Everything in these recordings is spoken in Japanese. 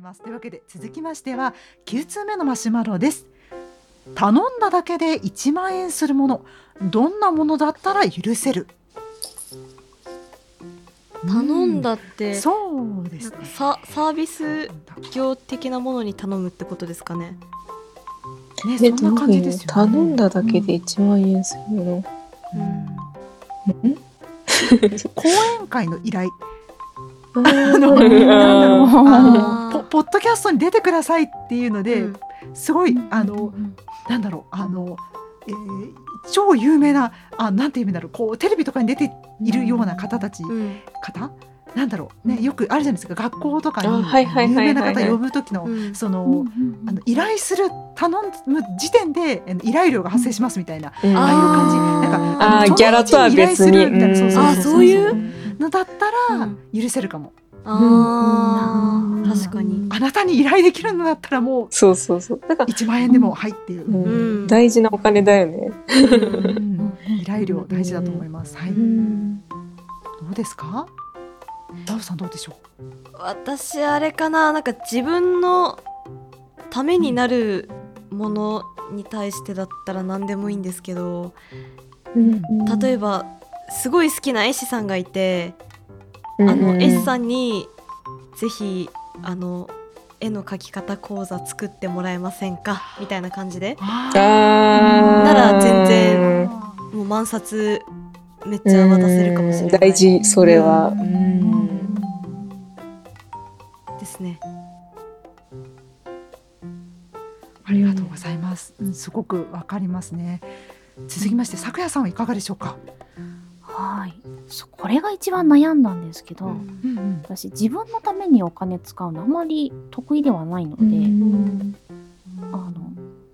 ります。というわけで続きましては9通目のマシュマロです。頼んだだけで1万円するものどんなものだったら許せる？頼んだって、そうですね。ササービス業的なものに頼むってことですかね？ねでそんな感じですよね。頼んだだけで1万円するの？うん？講演会の依頼ああのーなんだろう。ポポッドキャストに出てくださいっていうので、うん。すごいあのなんだろう。あの、えー超有名なあなんていうんだろう。こうテレビとかに出ているような方たち、うん。方？なんだろう。ねよくあるじゃないですか。学校とかに有名な方呼ぶ時のうん。そのあの依頼する頼む時点でえー依頼料が発生しますみたいなうん。ああいう感じ。なんかあーのギャラとは別に。依頼するみたいなそうそうあそうそういうのだったらうん。許せるかも、あうん。あ確かに。あなたに依頼できるのだったらもうそうそうそう。だから、1万円でもはいっていう、うん。うん。大事なお金だよね。うん。依頼料大事だと思います、はい、どうですか？ダウさんどうでしょ私あれかな。なんか自分のためになるものに対してだったら何でもいいんですけど例えばすごい好きな絵師さんがいてあの絵師さんにぜひあの絵の描き方講座作ってもらえませんか？みたいな感じで。なら全ー然もう万冊めっちゃ渡せるかもしれない。大事、それは。ううん。ですね。ありがとうございます、うん、すごくわかりますね。続きまして咲夜さんはいかがでしょうか、はい。そこれが一番悩んだんですけど、うん。うんうん私自分のためにお金使うのあまり得意ではないので、あの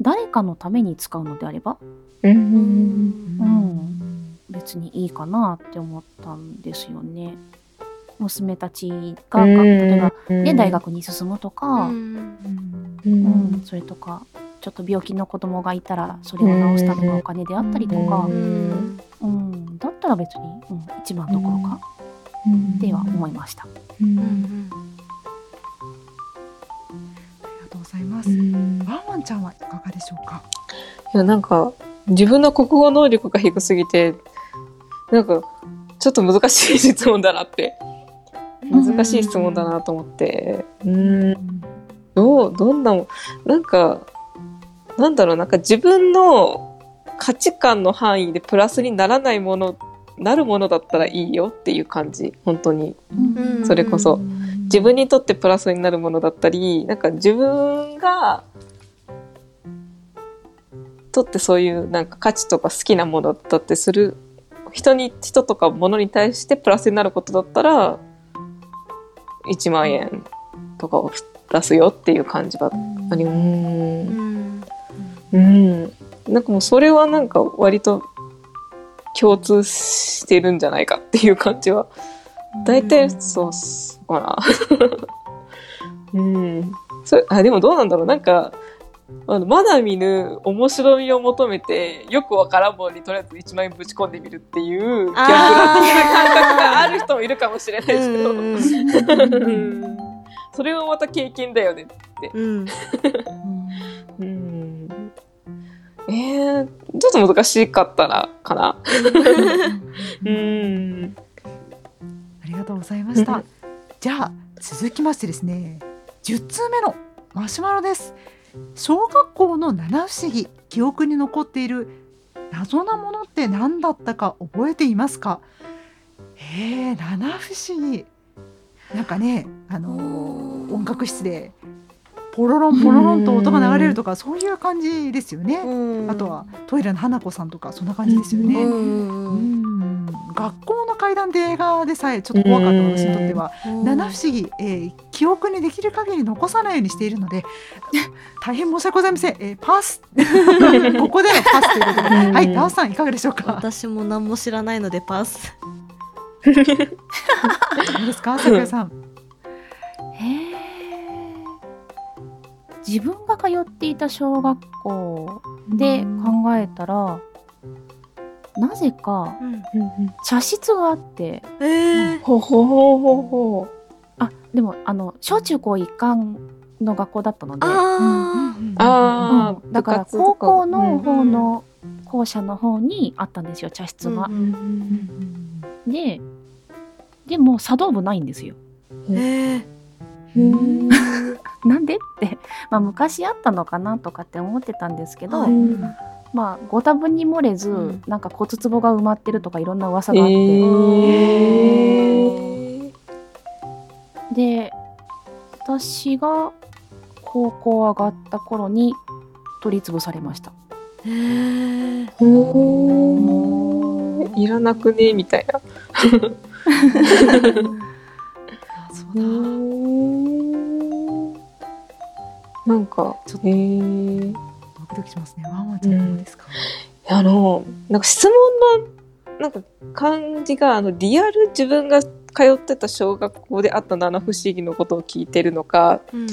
誰かのために使うのであれば、うん。うん、別にいいかなって思ったんですよね。娘たちが、例えば、ね、大学に進むとか、うん。うんそれとかちょっと病気の子供がいたらそれを治すためのお金であったりとか。う、うん。うん、だったら別に、うん、一番どころかっては思いました。うん。ありがとうございます、うん。ワンワンちゃんはいかがでしょうか？いや、なんか、自分の国語能力が低すぎて、なんか、ちょっと難しい質問だなって。難しい質問だなと思って。うん。どう、どんなも、なんか、なんだろう、なんか自分の価値観の範囲でプラスにならないもの、なるものだったらいいよっていう感じ。本当に。うんそれこそ自分にとってプラスになるものだったり、なんか自分が、とってそういうなんか価値とか好きなものだってする、人に、人とか物に対してプラスになることだったら、1万円とかを出すよっていう感じはあり、うんうん。なんかもうそれはなんか割と共通してるんじゃないかっていう感じは大体そうっすかな。うん。それあでもどうなんだろうなんか、あのまだ見ぬ面白みを求めて、よくわからんものにとりあえず1万円ぶち込んでみるっていう、ギャンブル的な感覚がある人もいるかもしれないですけど、うん それもまた経験だよねって。うんうん。えー、ちょっと難しかったら、かな。うん。ありがとうございましたうん。じゃあ続きましてですね、10通目のマシュマロです。小学校の七不思議、記憶に残っている謎なものって何だったか覚えていますか？えー、七不思議。なんかね、あのー音楽室でポロロンポロロンと音が流れるとかそういう感じですよね。あとはトイレの花子さんとかそんな感じですよね。学校の階段で映画でさえちょっと怖かった私にとっては七不思議、えー記憶にできる限り残さないようにしているので 大変申し訳ございません、えーパス。ここでのパスということで。うん。はいダオさんいかがでしょうか？私も何も知らないのでパス。どうですか？咲夜さん自分が通っていた小学校で考えたら、なぜか茶室があって。えー。ほほほほほ。あでもあの小中高一貫の学校だったので、ああうん。だから高校の方の校舎の方にあったんですよ茶室が。ででも茶道部ないんですよ。えうんなんで？って、まあ、昔あったのかなとかって思ってたんですけど、はい。まあご多分に漏れず、うん。なんか骨壺が埋まってるとかいろんな噂があって、えー。で私が高校上がった頃に取り潰されました。えー。うんいらなくね？みたいな。そうだなんか、ちょっとえー、ドキドキしますね。ワンワンちゃんですか、あの、なんか質問の、なんか感じが、あの、リアル自分が通ってた小学校であった七不思議のことを聞いてるのか、うん。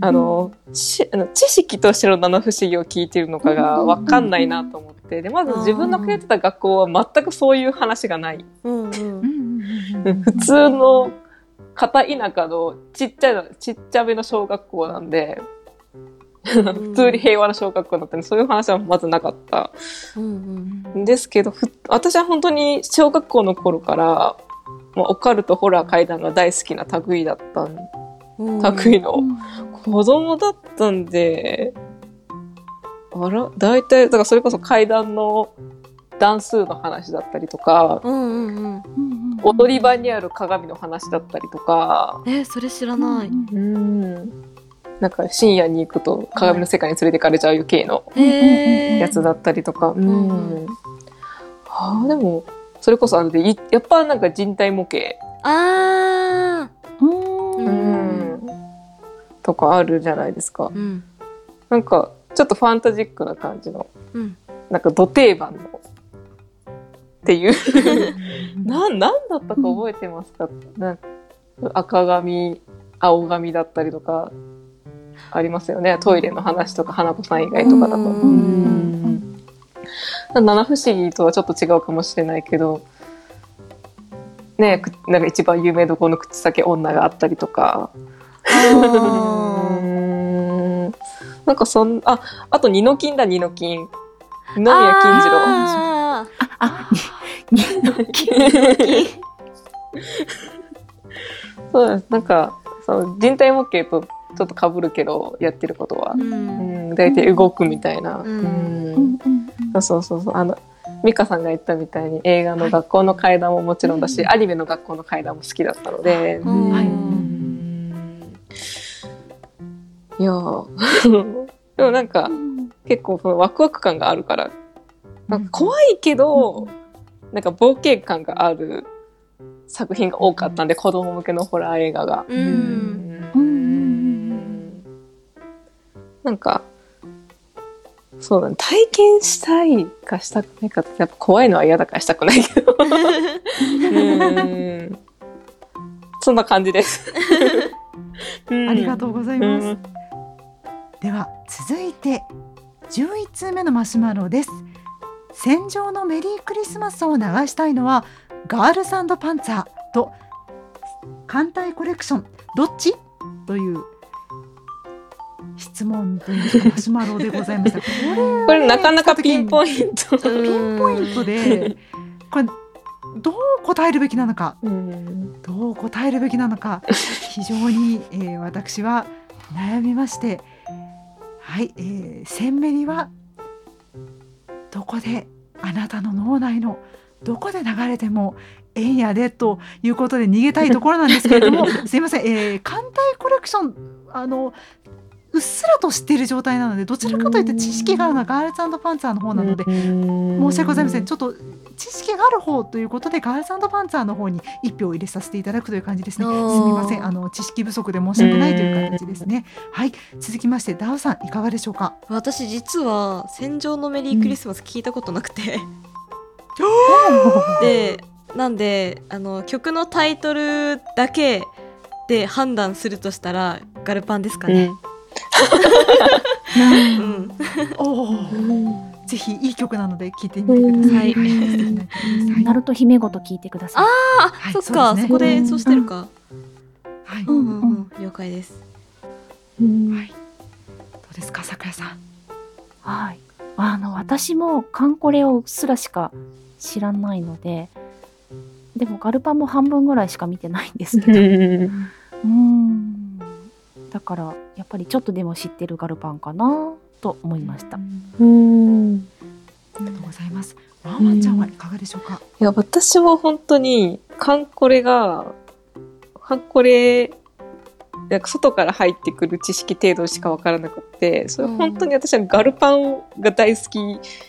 あの、しあの知識としての七不思議を聞いてるのかがわかんないなと思って、で、まず自分の通ってた学校は全くそういう話がない。うんうんうんうんうんうん。普通の片田舎のちっちゃいの、ちっちゃめの小学校なんで、普通に平和な小学校だったんで、そういう話はまずなかった。うんうんん。ですけど、ふ私は本当に小学校の頃から、まあ、オカルト、ホラー、怪談が大好きな類だったん、うん。類の。子供だったんで、あら、大体、だからそれこそ怪談の段数の話だったりとか、踊り場にある鏡の話だったりとか、えそれ知らない。うん。なんか深夜に行くと鏡の世界に連れてかれちゃう系のやつだったりとか。うん。あ、でも、それこそあれで、いやっぱなんか人体模型、あうん。ううん。とかあるじゃないですか。ー。うん。なんか、ちょっとファンタジックな感じの、うん。なんか土定番の、っていう。な、なんだったか覚えてますか、なんか赤髪、青髪だったりとか、ありますよね。トイレの話とか、花子さん以外とかだと。七不思議とはちょっと違うかもしれないけど、ねくなんか一番有名どころの口先女があったりとか。なんかそん、あ、あと二の金だ、二の金。二宮金次郎。ああ、に、そうです。なんか、その人体模型とちょっと被るけど、やってることは。ー。ううん。ん、大体動くみたいな。うん。そうそうそう。あの、美香さんが言ったみたいに映画の学校の階段ももちろんだし、アニメの学校の階段も好きだったので。うん。はい。うん。いやー。でもなんかうん。結構そのワクワク感があるから、なんか怖いけど、なんか冒険感がある作品が多かったんで、子供向けのホラー映画が。うんうんなんか、そうだね。体験したいかしたくないかって、やっぱ怖いのは嫌だからしたくないけど。うん そんな感じです。ありがとうございます、うんでは続いて11通目のマシュマロです戦場のメリークリスマスを流したいのはガールズパンツァーと艦隊コレクションどっち？という質問というかマシュマロでございましたこれはねこれなかなかピンポイント。ピンポイントでこれどう答えるべきなのかうんどう答えるべきなのか非常に、えー私は悩みましてはい、えー、センメリはどこであなたの脳内のどこで流れてもええんやでということで逃げたいところなんですけれども すいません、えー、艦隊コレクションあのうっすらと知っている状態なのでどちらかというと知識があるのはガールズパンツァーの方なので申し訳ございません。ちょっと知識がある方ということでガールズパンツァーの方に一票入れさせていただくという感じですね。すみません。あの知識不足で申し訳ないという形ですね。はい。続きましてダウさんいかがでしょうか？私実は「戦場のメリークリスマス」聞いたことなくて、でなんであの曲のタイトルだけで判断するとしたらガルパンですかね。うんおお。ぜひいい曲なので聴いてみてください。ナルト姫ごと聞いてください。あ、はいそっかそ,、こで演奏してるか。はい。うんうんうん、了解です。うんはい。どうですか、さくらさん？はい。あの、私もカンコレをうっすらしか知らないので、でもガルパンも半分ぐらいしか見てないんですけど。うーん。だから、やっぱりちょっとでも知ってるガルパンかなと思いました。うんありがとうございます。ワンワンちゃんはいかがでしょうか？いや、私も本当に、カンコレが、カンコレ、なんか外から入ってくる知識程度しかわからなくって、それ本当に私はガルパンが大好き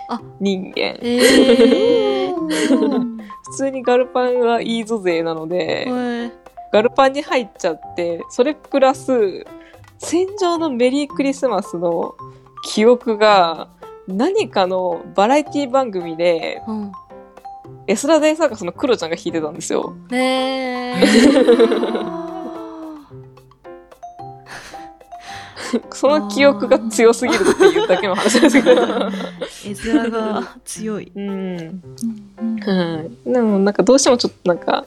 あ人間。えー、普通にガルパンはいいぞ勢なので、はいガルパンに入っちゃって、それプラス、戦場のメリークリスマスの記憶が、何かのバラエティ番組で、うんエスラ大サーカスのクロちゃんが弾いてたんですよ。ね その記憶が強すぎるっていうだけの話ですけど。絵面が強い。うん。うんはい。でもなんかどうしてもちょっとなんか、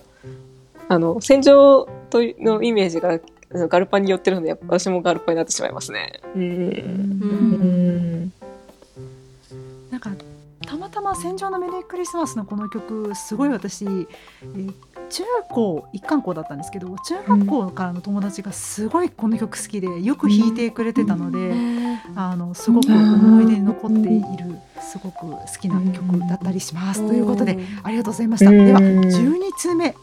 あの、戦場とのイメージがガルパンに寄ってるので、私もガルパンになってしまいますね。うん。ううんん。なんかたまたま「戦場のメリークリスマス」のこの曲すごい私、えー中高一貫校だったんですけど中学校からの友達がすごいこの曲好きでよく弾いてくれてたので、あのすごく思い出に残っているすごく好きな曲だったりします。ということでありがとうございました。うんでは12通目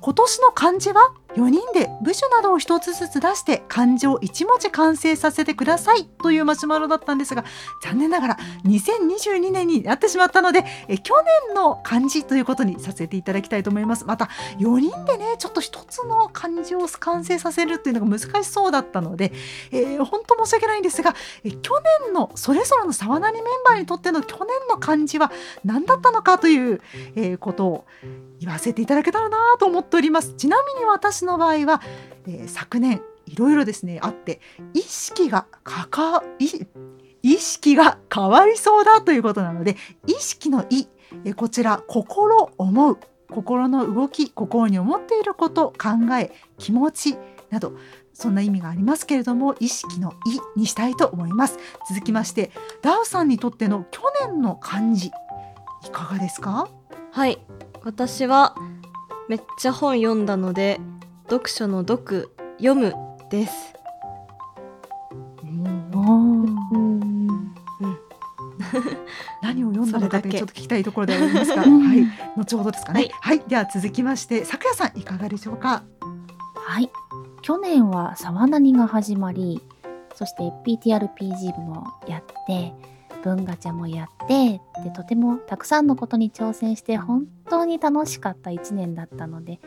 今年の漢字は？4人で部首などを1つずつ出して漢字を1文字完成させてくださいというマシュマロだったんですが残念ながら2022年になってしまったのでえ去年の漢字ということにさせていただきたいと思います。また4人でねちょっと1つの漢字を完成させるっていうのが難しそうだったので、えー本当申し訳ないんですがえ去年のそれぞれの沢なりメンバーにとっての去年の漢字は何だったのかという、えーことを言わせていただけたらなと思っております。ちなみに私私の場合は、えー昨年いろいろですねあって意識がかかい意識が変わりそうだということなので意識の「意」えこちら心思う心の動き心に思っていること考え気持ちなどそんな意味がありますけれども意識の「意」にしたいと思います。続きましてダウさんにとっての去年の漢字いかがですか？はい。私はめっちゃ本読んだので読書の読読むです。何を読んだのかちょっと聞きたいところではありますが、う んはい、後ほどですかね。は、はい。では続きまして、咲夜さんいかがでしょうか？はい。去年は沢なにが始まり、そして PTRPG 部もやって、文ガチャもやって、で、とてもたくさんのことに挑戦して本当に楽しかった一年だったので、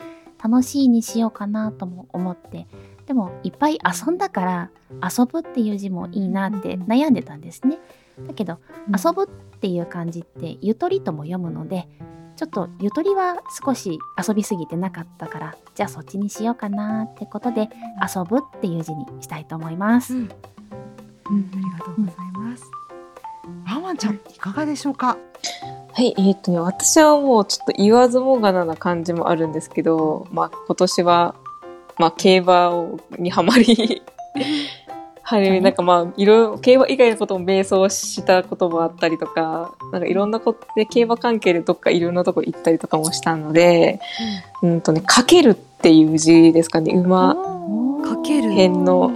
楽しいにしようかなとも思って、でもいっぱい遊んだから、遊ぶっていう字もいいなって悩んでたんですね。だけど、遊ぶっていう漢字ってゆとりとも読むので、ちょっとゆとりは少し遊びすぎてなかったから、じゃあそっちにしようかなってことで、遊ぶっていう字にしたいと思います。うんありがとうございます。ワンワンちゃんいかがでしょうか？はい、えーっとね、私はもうちょっと言わずもがなな感じもあるんですけど、まあ今年は、まあ競馬をにハマり、はい、なんかまあいろいろ、競馬以外のことも迷走したこともあったりとか、なんかいろんなことで競馬関係でどっかいろんなとこ行ったりとかもしたので、うん。とね、かけるっていう字ですかね、馬。かける。辺の。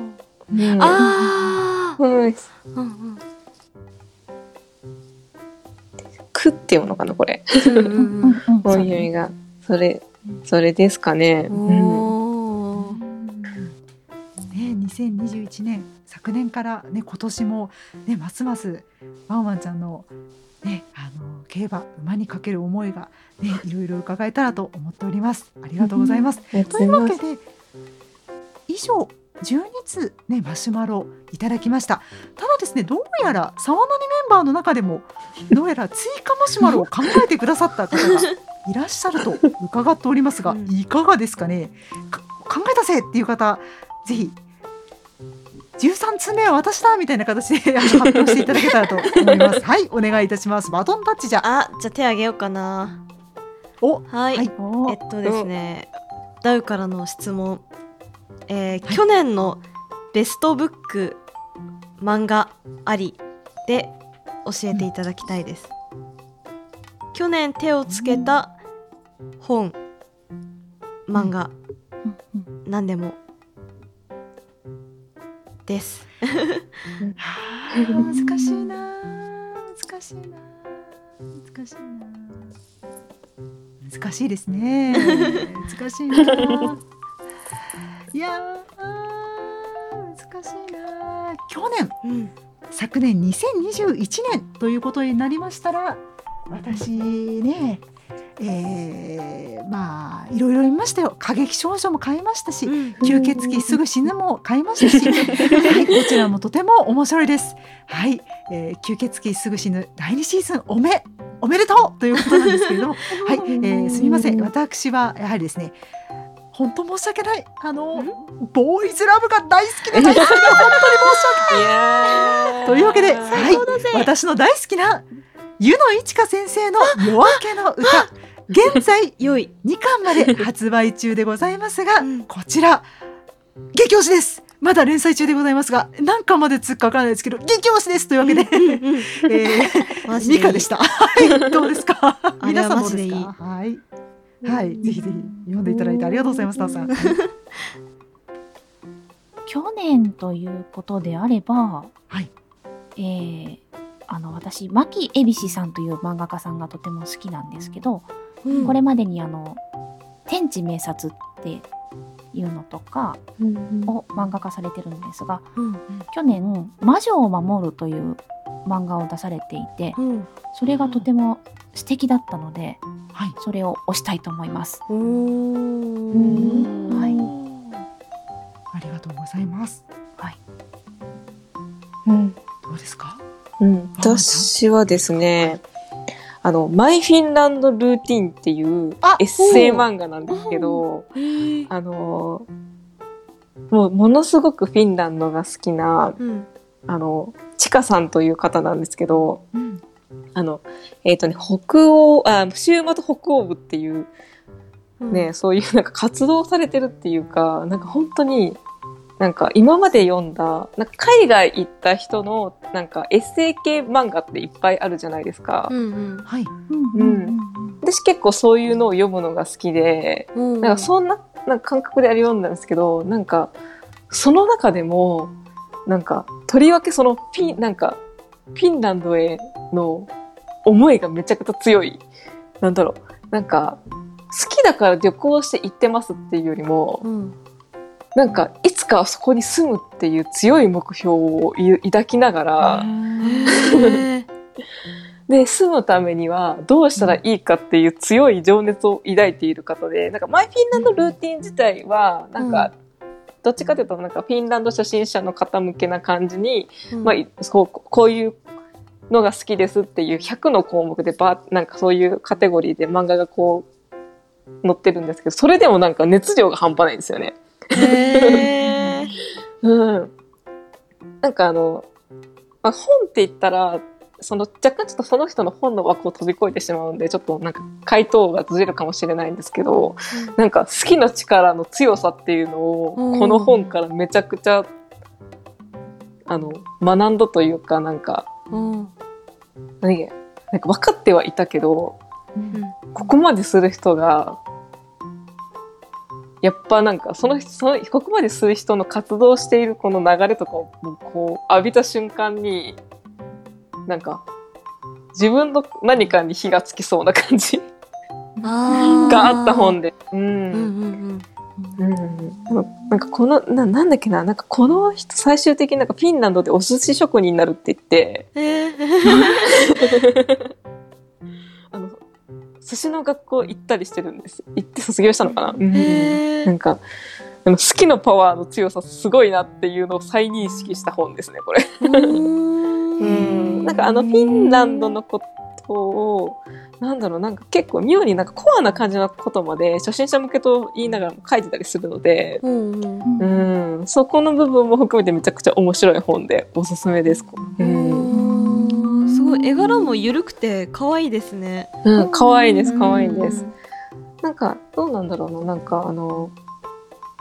うん。ああ、うん、うんうんくっていうのかな、これ。うんうんうんうんこういう意味が。それ、それですかね。うんうんおーね、2021年昨年からね今年もねますますワンワンちゃんのねあの競馬馬にかける思いがねいろいろ伺えたらと思っております。ありがとうございます。とというわけで以上12通ねマシュマロいただきました。ただですねどうやら沢なりメンバーの中でもどうやら追加マシュマロを考えてくださった方がいらっしゃると伺っておりますが、うん。いかがですかね？か考えたぜっていう方ぜひ13通目は私だみたいな形で発表していただけたらと思います。はいお願いいたします。バトンタッチじゃ。あじゃあ手あげようかな。おはい、はい。えっとですね、ダウからの質問、えー去年のベストブック漫画ありで教えていただきたいです。去年手をつけた本漫画うん。うん何でもです。はあ難しいな難しいな難しいな難しいですね。難しいないやー難しいな去年うん昨年2021年ということになりましたら私ねえー、まあいろいろ見ましたよ過激少女も買いましたし吸血鬼すぐ死ぬも買いましたし、はい、どちらもとても面白いです。はい、えー、吸血鬼すぐ死ぬ第2シーズンおめおめでとうということなんですけれども、はい、えー、すみません、私はやはりですね。本当申し訳ない。あのボーイズラブが大好きで大好きで本当に申し訳ない。いというわけで、最はい私の大好きな湯野いちか先生の夜明けの歌。現在良い。2巻まで発売中でございますが、うん。こちら激推しです。まだ連載中でございますが何巻までつくかわからないですけど激推しです。というわけで、ミカでした。はいどうですか？皆さんどうですか？はいはいぜひぜひ読んでいただいてありがとうございますタオさん。去年ということであれば、はい。えーあの私牧恵比寿さんという漫画家さんがとても好きなんですけど、うん。これまでにあの「天地明察」っていうのとかを漫画化されてるんですがうん。去年「魔女を守る」という漫画を出されていてうん。それがとても素敵だったのではい。それを推したいと思います。はい。ありがとうございます。うん。どうですか？うん、私はですね、あの、マイ・フィンランド・ルーティンっていうあエッセイ漫画なんですけど、へー。あの、もうものすごくフィンランドが好きな、うん。あの、チカさんという方なんですけど、うんあの、えっ、とね、北欧、あ、週末北欧部っていううん。ね、そういうなんか活動されてるっていうか、なんか本当に、なんか今まで読んだ、なんか海外行った人のなんかエッセイ系漫画っていっぱいあるじゃないですか。うんうん。はい。うん私結構そういうのを読むのが好きで、うん。なんかそんななんか感覚であれ読んだんですけど、なんかその中でも、なんかとりわけそのフィン、なんかフィンランドへの思いがめちゃくちゃ強い。なんだろう。なんか好きだから旅行して行ってますっていうよりも、うんなんかいつかはそこに住むっていう強い目標をい抱きながら、で、住むためにはどうしたらいいかっていう強い情熱を抱いている方で、なんかマイフィンランドルーティン自体は、なんか、どっちかというとなんかフィンランド初心者の方向けな感じに、うんまあ、そうこういうのが好きですっていう100の項目でばなんかそういうカテゴリーで漫画がこう載ってるんですけど、それでもなんか熱量が半端ないんですよね。へー うん。なんかあの、まあ、本って言ったら、その若干ちょっとその人の本の枠を飛び越えてしまうんで、ちょっとなんか回答がずれるかもしれないんですけど、なんか好きの力の強さっていうのを、うんこの本からめちゃくちゃ、あの、学んだというか、なんか、うん何？やなんか分かってはいたけど、うんここまでする人が、やっぱなんかその人、その、ここまでする人の活動しているこの流れとかをこう浴びた瞬間に、なんか、自分の何かに火がつきそうな感じがあった本で。う。うんんうんうん。なんかこの、な、なんだっけな、なんかこの人最終的になんかフィンランドでお寿司職人になるって言って、うんへー あの、寿司の学校行ったりしてるんです。行って卒業したのかな、うんへーなんか、でも好きのパワーの強さすごいなっていうのを再認識した本ですね、これ。うん。なんかあのフィンランドのことを、なんだろう、なんか結構妙になんかコアな感じのことまで初心者向けと言いながらも書いてたりするので、うんうんうん、そこの部分も含めてめちゃくちゃ面白い本でおすすめです。うん。うんすごい絵柄も緩くて可愛いですね。うん、かわいいです、かわいいでうす。なんか、どうなんだろうな、なんかあの、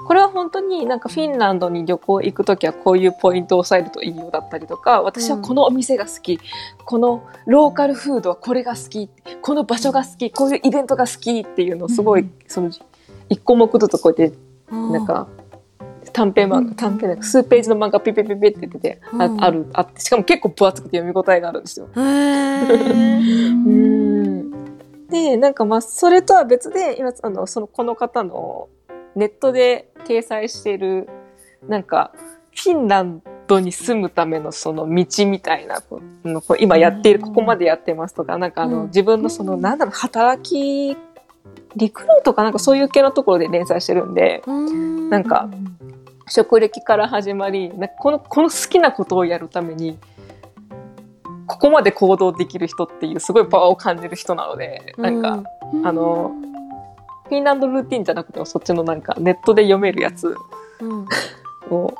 これは本当になんかフィンランドに旅行行くときはこういうポイントを押さえるといいよだったりとか、私はこのお店が好き、このローカルフードはこれが好き、この場所が好き、こういうイベントが好きっていうのをすごい、うん。その一項目ずつこうやってななんか短編漫画、短編なんか数ページの漫画ピピピピって出てて、あうん。ある、あって、しかも結構分厚くて読み応えがあるんですよ。で、なんかまあ、それとは別で、今、あの、その、この方のネットで掲載している、なんか、フィンランドに住むためのその道みたいな、こうの今やっている、うん。ここまでやってますとか、なんかあの、うん。自分のその、なんだろう、働き、リクルートかな？んかそういう系のところで連載してるんで、うん。なんか、職歴から始まり、なこの、この好きなことをやるために、ここまで行動できる人っていうすごいパワーを感じる人なので、なんか、あの、フィンランドルーティンじゃなくてもそっちのなんかネットで読めるやつうん。を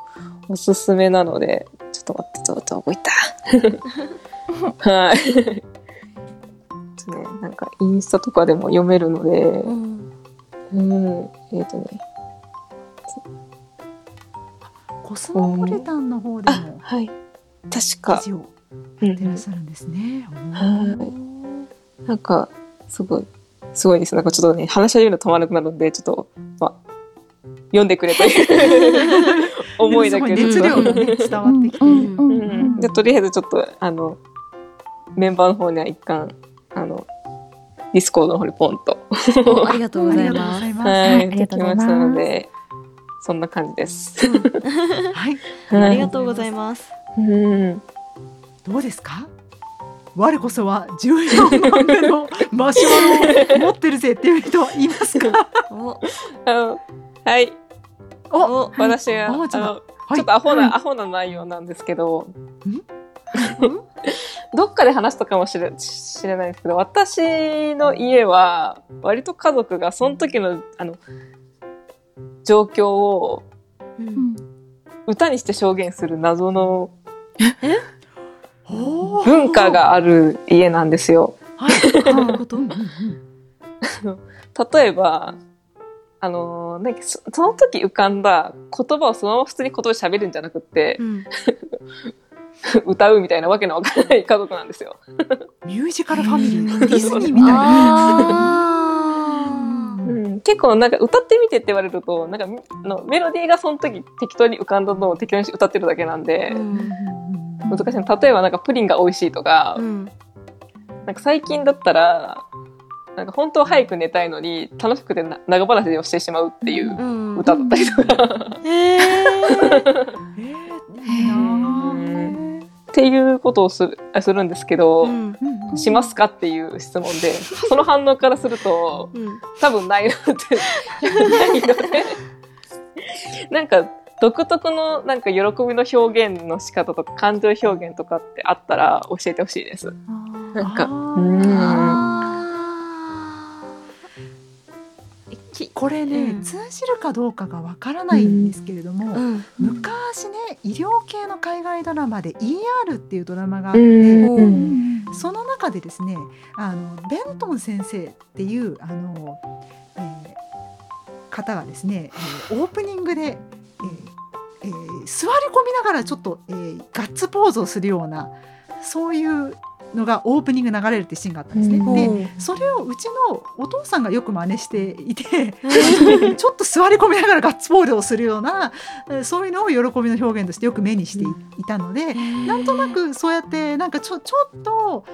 おすすめなので、ちょっと待って、ちょっと動いた。はい。ちょっとね、なんかインスタとかでも読めるので、うん。うん、えっ、とね、コスモポリタンの方であも、はい。確か。記、事をうん。やってらっしゃるんですね。はい。なんか、すごい、すごいです。なんかちょっとね、話し始めると止まらなくなるんで、ちょっと、まあ、読んでくれという 思いだけど、熱量がね伝わってきて、うん。うんうん、でとりあえずちょっとあのメンバーの方には一貫あのディスコードの方にポンと。ありがとうございます。ありがとうござい。ます。はいありがとうございます。できましたのでそんな感じです。はい、ありがとうございます。うん。どうですか？我こそは14番目のマシュマロを持ってるぜっていう人いますか？はい。おお私は、あちょっとあのはい。ちょっとアホな、はいアホな内容なんですけど。どっかで話したかもしれ知れないんですけど私の家は割と家族がその時のあの状況をうん。歌にして証言する謎のおー文化がある家なんですよ。例えば、あのーなんかそその時浮かんだ言葉をそのまま普通に言葉で喋るんじゃなくってう、ん。歌うみたいなわけのわからない家族なんですよ。ミュージカルファミリーディズニーみたいな。あうん、結構なんか歌ってみてって言われると、なんかのメロディーがその時適当に浮かんだのを適当に歌ってるだけなんで、ーうん難しいの。例えばなんかプリンが美味しいとか、うん。なんか最近だったら、なんか本当は早く寝たいのに楽しくてな長話をしてしまうっていううん歌だったりとか、っていうことをするあするんですけど、うん。うんうんしますかっていう質問で、その反応からすると、うん。多分ないので、ないので、なんか独特のなんか喜びの表現の仕方とか感情表現とかってあったら教えてほしいです。なんか、うん。きこれね、うん。通じるかどうかがわからないんですけれども、うん。昔ね医療系の海外ドラマで ER っていうドラマがあっうて、ん。その中でですねあのベントン先生っていうあの、えー方がですね、えーオープニングで、えーえー座り込みながらちょっと、えーガッツポーズをするようなそういうのがオープニング流れるってシーンがあったんですね。うん。でおそれをうちのお父さんがよく真似していてー ちょっと座り込みながらガッツポーズをするようなえーそういうのを喜びの表現としてよく目にしていいたので、なんとなくそうやってなんかちょちょっと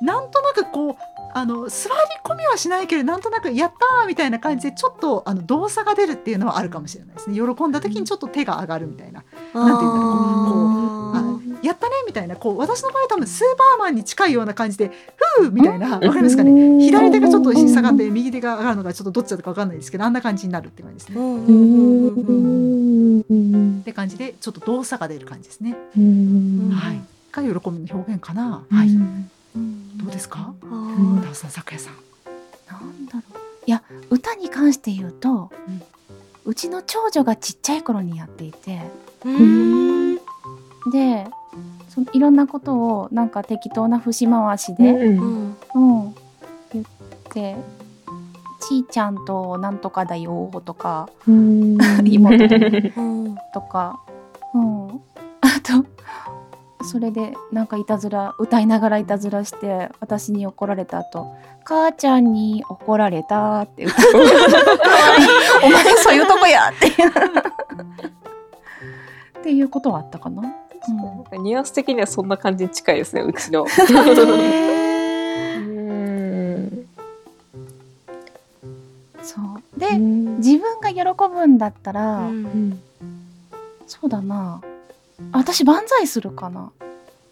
なんとなくこうあの座り込みはしないけどなんとなくやったーみたいな感じでちょっとあの動作が出るっていうのはあるかもしれないですね。喜んだ時にちょっと手が上がるみたいな、なんていうんだろう。こうああやったねみたいな。こう私の場合多分スーパーマンに近いような感じでふーみたいなわかりますかね。左手がちょっと下がって右手が上がるのがちょっとどっちだったかわかんないですけどあんな感じになるって感じですね。って感じでちょっと動作が出る感じですね。ん。はい。が喜びの表現かな。はい。うんどうですか？ダウさん、咲夜さん。なんだろう。いや歌に関して言うと、うちの長女がちっちゃい頃にやっていて。うん。でそいろんなことをなんか適当な節回しで、うん。うん。うん、言って小しーちゃんとなんとかだよとかうん。妹うん。とか、うん、あとそれでなんかいたずら歌いながらいたずらして私に怒られた後母ちゃんに怒られたって歌う。お前そういうとこやって。っていうことはあったかな、うん。なんかニュアンス的にはそんな感じに近いですねうちの。そう。で、自分が喜ぶんだったら、うん。そうだな私万歳するかな？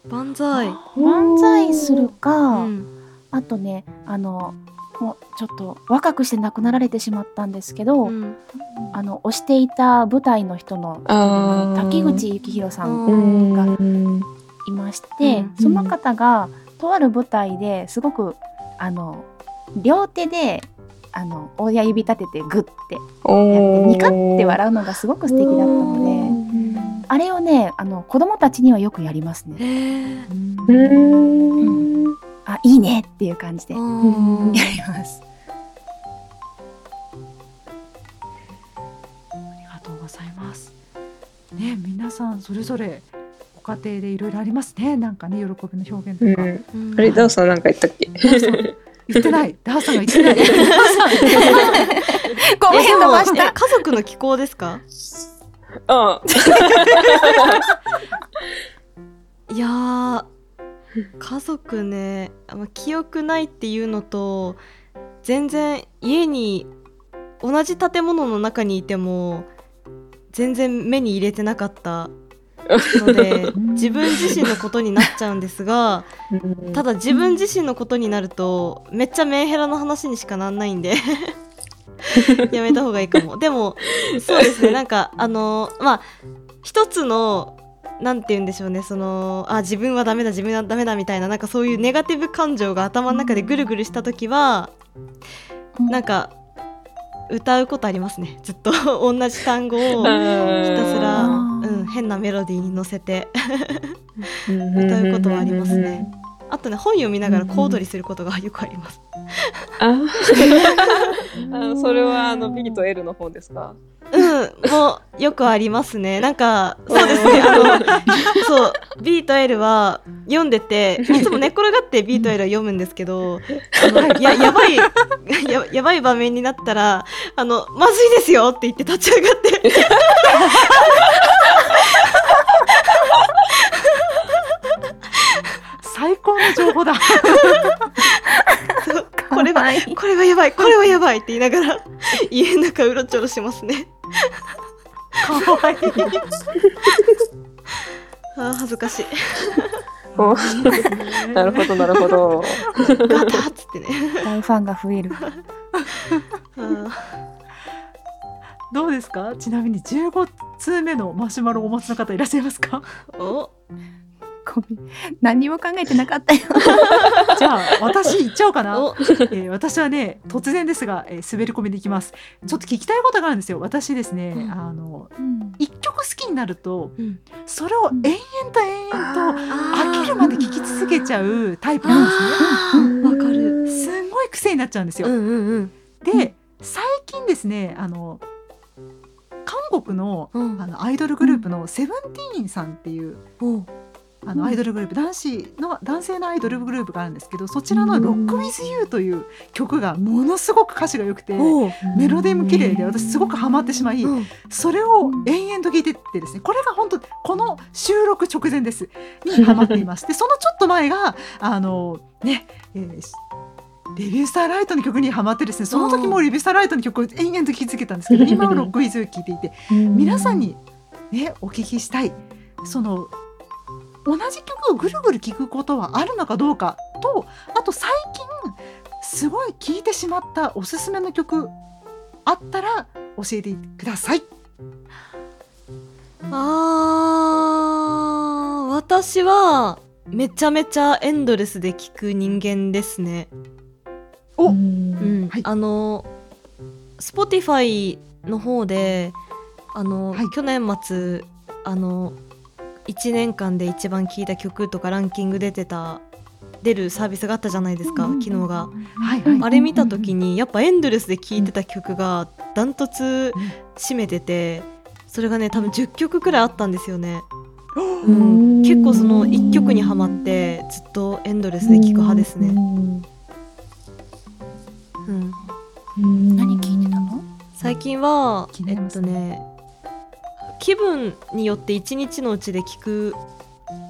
万歳。万歳するか、うん。あとねあのもうちょっと若くして亡くなられてしまったんですけど、うん。あの推していた舞台の人の滝口幸宏さんうん。がうんいまして、うん。その方がとある舞台ですごくあの両手であの親指立ててグッてやってニカって笑うのがすごく素敵だったのであれをねあの子供たちにはよくやりますね。へーうんあいいねっていう感じでやうんります。ありがとうございます。ね、皆さんそれぞれご家庭でいろいろありますね。なんかね、喜びの表現とか。うんうんあれダウさんなんか言ったっけ？言ってない。ダーさんが言ってない。ごめん飛ばした。え家族の気候ですか？うん。いやー家族ねま記憶ないっていうのと全然家に同じ建物の中にいても全然目に入れてなかったので自分自身のことになっちゃうんですがただ自分自身のことになるとめっちゃメンヘラの話にしかなんないんで やめた方がいいかも。でもそうですね。なんかあのまあ一つのなんて言うんでしょうね。そのあ自分はダメだ自分はダメだみたいななんかそういうネガティブ感情が頭の中でぐるぐるした時はなんか歌うことありますね。ずっと。同じ単語をひたすら、あうーん、変なメロディーに乗せて。歌歌うことはありますね。あとね本読みながら小躍りすることがよくあります。あ あそれはあの B と L の本ですか？うん、もうよくありますね。なんかそうですね。あのそう B と L は読んでていつも寝っ転がって B と L は読むんですけど、あのややばいややばい場面になったらあのまずいですよって言って立ち上がって。最高の情報だ。これはこれはやばいこれはやばいって言いながら 家の中うろちょろしますね。かわいい。あー恥ずかしい。おなるほどなるほど。ガタッつってね。大ファンが増える。どうですか？ちなみに15通目のマシュマロをお持ちの方いらっしゃいますか？おごめん何も考えてなかったよ。じゃあ私言っちゃおうかな。お。えー私はね突然ですが、えー滑り込みでいきます。ちょっと聞きたいことがあるんですよ。私ですね、うん。あのうん。一曲好きになるとうん。それを延々と延々と飽きるまで聴き続けちゃうタイプなんあー。わかる。ですごい癖になっちゃうんですよ、うんうんうん。で最近ですねあの韓国のうん。あのアイドルグループのセブンティーンさんっていうおあのアイドルグループ男子の男性のアイドルグループがあるんですけどそちらの「 Rock With You」という曲がものすごく歌詞が良くておメロディーも綺麗で私すごくハマってしまいうん。それを延々と聴いてってですねこれが本当この収録直前ですにハマっていますで そのちょっと前があのね、えーしレビュースターライトの曲にハマってですねその時もレビュースターライトの曲を延々と聴き続けたんですけど今は Rock With You 聴いていて皆さんにねお聞きしたいその同じ曲をぐるぐる聴くことはあるのかどうかとあと最近すごい聴いてしまったおすすめの曲あったら教えてください。あー私はめちゃめちゃエンドレスで聴く人間ですね。おうんはいあの Spotify の方であの、はい去年末あの1年間で一番聴いた曲とかランキング出てた出るサービスがあったじゃないですか、機能が。はいはい。あれ見た時にやっぱエンドレスで聴いてた曲がダントツ占めててそれがね多分10曲くらいあったんですよね。うん、結構その1曲にはまってずっとエンドレスで聴く派ですね。うん、何聞いてたの？最近はえっとね気分によって1日のうちで聴く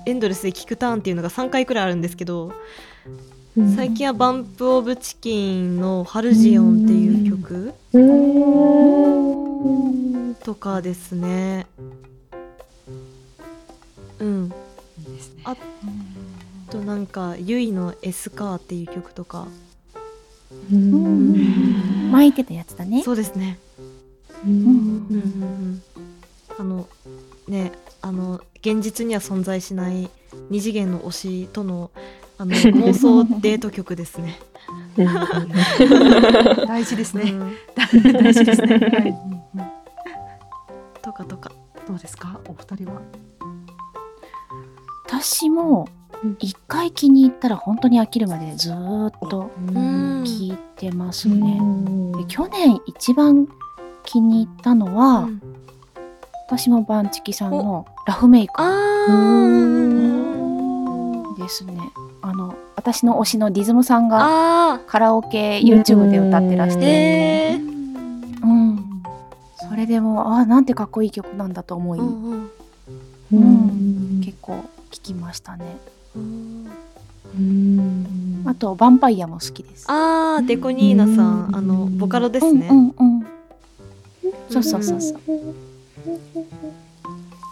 エンドレスで聴くターンっていうのが3回くらいあるんですけど最近はバンプ・オブ・チキンの「ハルジオン」っていう曲とかですね。うん。いいですね。ああとなんかゆいの「エスカー」っていう曲とか。前言ってたやつだね。そうですね。うん。うんうんうんあのねあの現実には存在しない二次元の推しとのあの 妄想デート曲ですね。大事ですね。うん 大事ですね。はいうんうんとかとか。どうですか、お二人は。私も一回気に入ったら本当に飽きるまでずーっとうん聞いてますね。で去年一番気に入ったのは、うん私もバンチキさんのラフメイク。ですね。あの私の推しのディズムさんがあカラオケ YouTube で歌ってらしーて、えー。うん、それでもあなんてかっこいい曲なんだと思い、うんうん。結構聴きましたね。うん。あとヴァンパイアも好きです。あーデコニーナさん。あのボカロですね。うんうんうん。そうそうそうそう。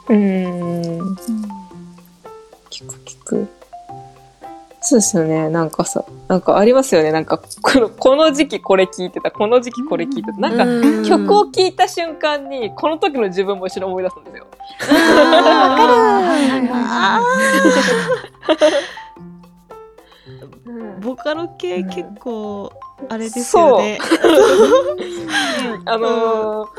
うん。うん聞く聞く。そうですよね。なんかさ、なんかありますよね。なんか、この、この時期これ聞いてた、この時期これ聞いてた。なんか、うん曲を聴いた瞬間に、この時の自分も一緒に思い出すんですよ。あーボカロ系結構あれですよね。あのー、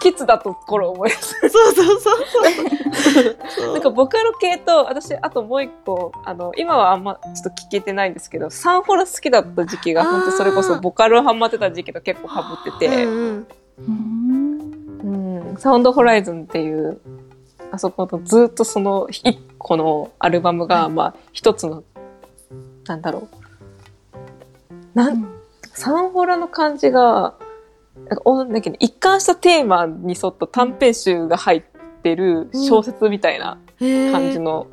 キッズだところ思い出す。そうそうそうそう。なんかボカロ系と、私、あともう一個、あの、今はあんまちょっと聞けてないんですけど、サンフォラ好きだった時期が、本当それこそボカロハマってた時期と結構ハブってて、うんサウンドホライズンっていう、あそことずっとその一個のアルバムが、まあ一つの、なんだろう。なん、サンフォラの感じが、なんかおだけど一貫したテーマに沿った短編集が入ってる小説みたいな感じの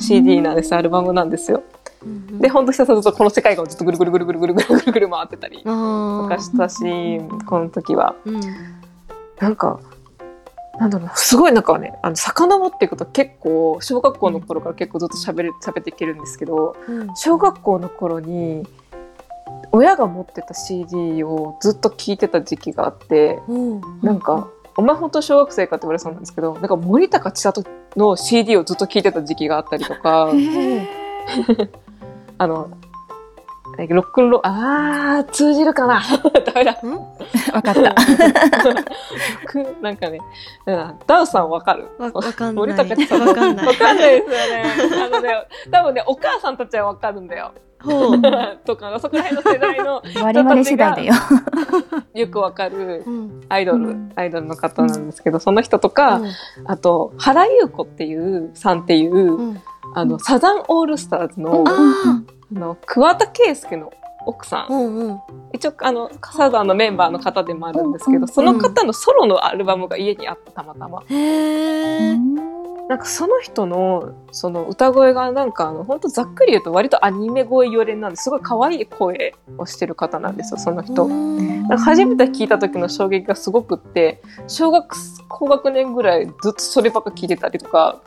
CD なんです、アルバムなんですよ。うんうんで、ほんとひたとこの世界観をずっとぐるぐるぐるぐるぐるぐるぐるぐる回ってたりとかしたし、この時は。うんなんか、なんだろうな、すごいなんかね、あの、遡っていくと結構、小学校の頃から結構ずっと喋れ、喋っていけるんですけど、うん小学校の頃に、親が持ってた CD をずっと聴いてた時期があって、おうなんか、お前本当小学生かって言われそうなんですけど、なんか森高千里の CD をずっと聴いてた時期があったりとか、あの、ロックンロール、あー、通じるかな？ダメだ。わかった。僕なんかね、うんダウさんわかる？わわかんない。森高千里わかんない。わかんないですよね。あのね、多分ね、お母さんたちはわかるんだよ。とか、そこら辺の世代の我々世代だよ。よくわかるうんアイドル、うんアイドルの方なんですけど、その人とか、うんあと、原優子っていう、さんっていう、うんあの、サザンオールスターズの、ああの、桑田佳祐の奥さあ。ん。うんうん。一応、あの、サザンのメンバーの方でもあるんですけど、うんその方のソロのアルバムが家にあって、たまたま。へえ。なんかその人のその歌声がなんかあの本当ざっくり言うと割とアニメ声よれなんですごい可愛い声をしてる方なんですよその人。なんか初めて聞いた時の衝撃がすごくって小学高学年ぐらいずっとそればっか聞いてたりとか。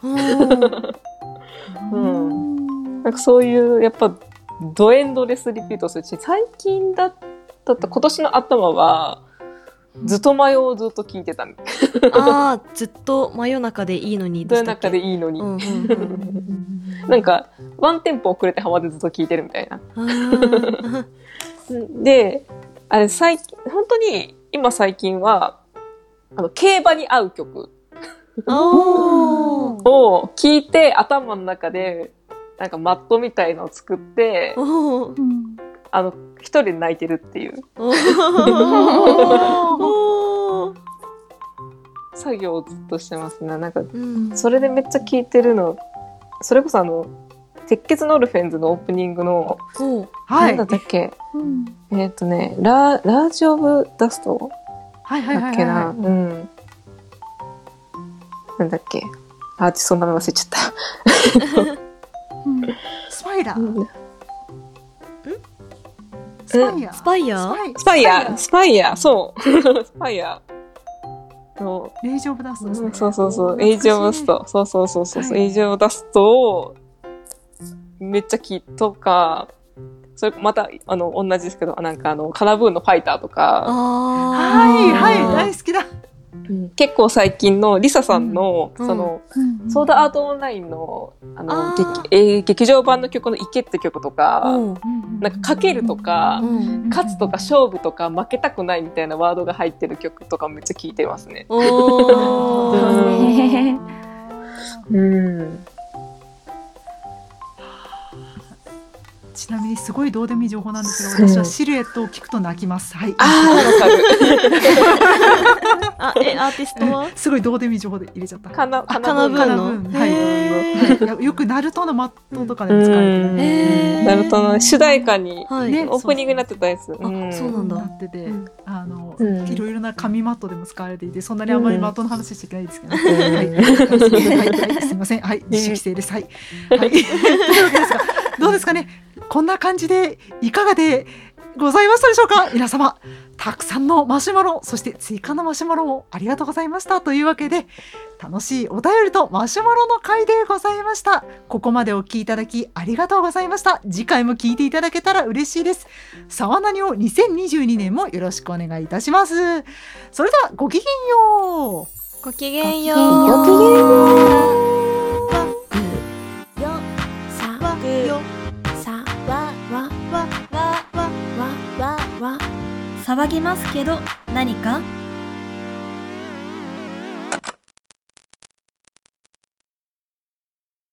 うん。なんかそういうやっぱドエンドレスリピートするし最近だったと今年の頭はずっと前をずっと聞いてた。みたいああ、ずっと真夜中でいいのにな。したっけ？中でいいのに。うんうんうん。なんか、ワンテンポ遅れてハマってずっと聞いてるみたいな。で、あれ最近、本当に今最近は、あの、競馬に合う曲。を聞いて頭の中で、なんかマットみたいのを作って、あの、一人で泣いてるっていう。作業をずっとしてますね。なんか、うん。それでめっちゃ聞いてるの、それこそあの、鉄血のオルフェンズのオープニングの、はい。なんだっけ？うん。えっ、とね、ラー、 Rage of Dust？はいはいはいだっけな、はうん。なんだっけ？アーティストの名前忘れちゃった。うん。いスパイラー。うん SPYAIR SPYAIR SPYAIR、SPYAIR、そう。SPYAIR の、 Rage of Dust ですね。うんそうそうそう、 Rage of Dust、そうそうそうそう、はい。 Rage of Dust を、めっちゃ聞いとか、それまた、あの、同じですけど、なんかあの、カナブーンのファイターとか、あはいはいー大好きだうん。結構最近のリサさんの、うん。その、うん。ソードアートオンラインの、あの、あー。劇えー劇場版の曲の池って曲とか、なんかかけるとか、うん。勝つとか勝負とか負けたくないみたいなワードが入ってる曲とかめっちゃ聴いてますねうん。ちなみにすごいどうでもいい情報なんですけど私はシルエットを聞くと泣きます。はい。ああ、わかる。あえアーティストは？すごいどうでもいい情報で入れちゃった。かな、かカナブーンカナブの。はい。よくナルトのマットとかでも使われてうん。るナルトの主題歌に、はい、ねオープニングになってたやつ。あそう。なんだなってて、うん。あの、うん。いろいろな紙マットでも使われていてそんなにあんまりマットの話しちゃいけないですけど、ん。はい、はい。はいすみません。はい。自主規制です。はい、はい、というわけですがどうですかね？こんな感じでいかがでございましたでしょうか？皆様たくさんのマシュマロそして追加のマシュマロをありがとうございました。というわけで楽しいお便りとマシュマロの回でございました。ここまでお聞きいただきありがとうございました。次回も聞いていただけたら嬉しいです。沢なにを2022年もよろしくお願いいたします。それではごきげんよう。ごきげんよう。ごきげんよ騒ぎますけど何か？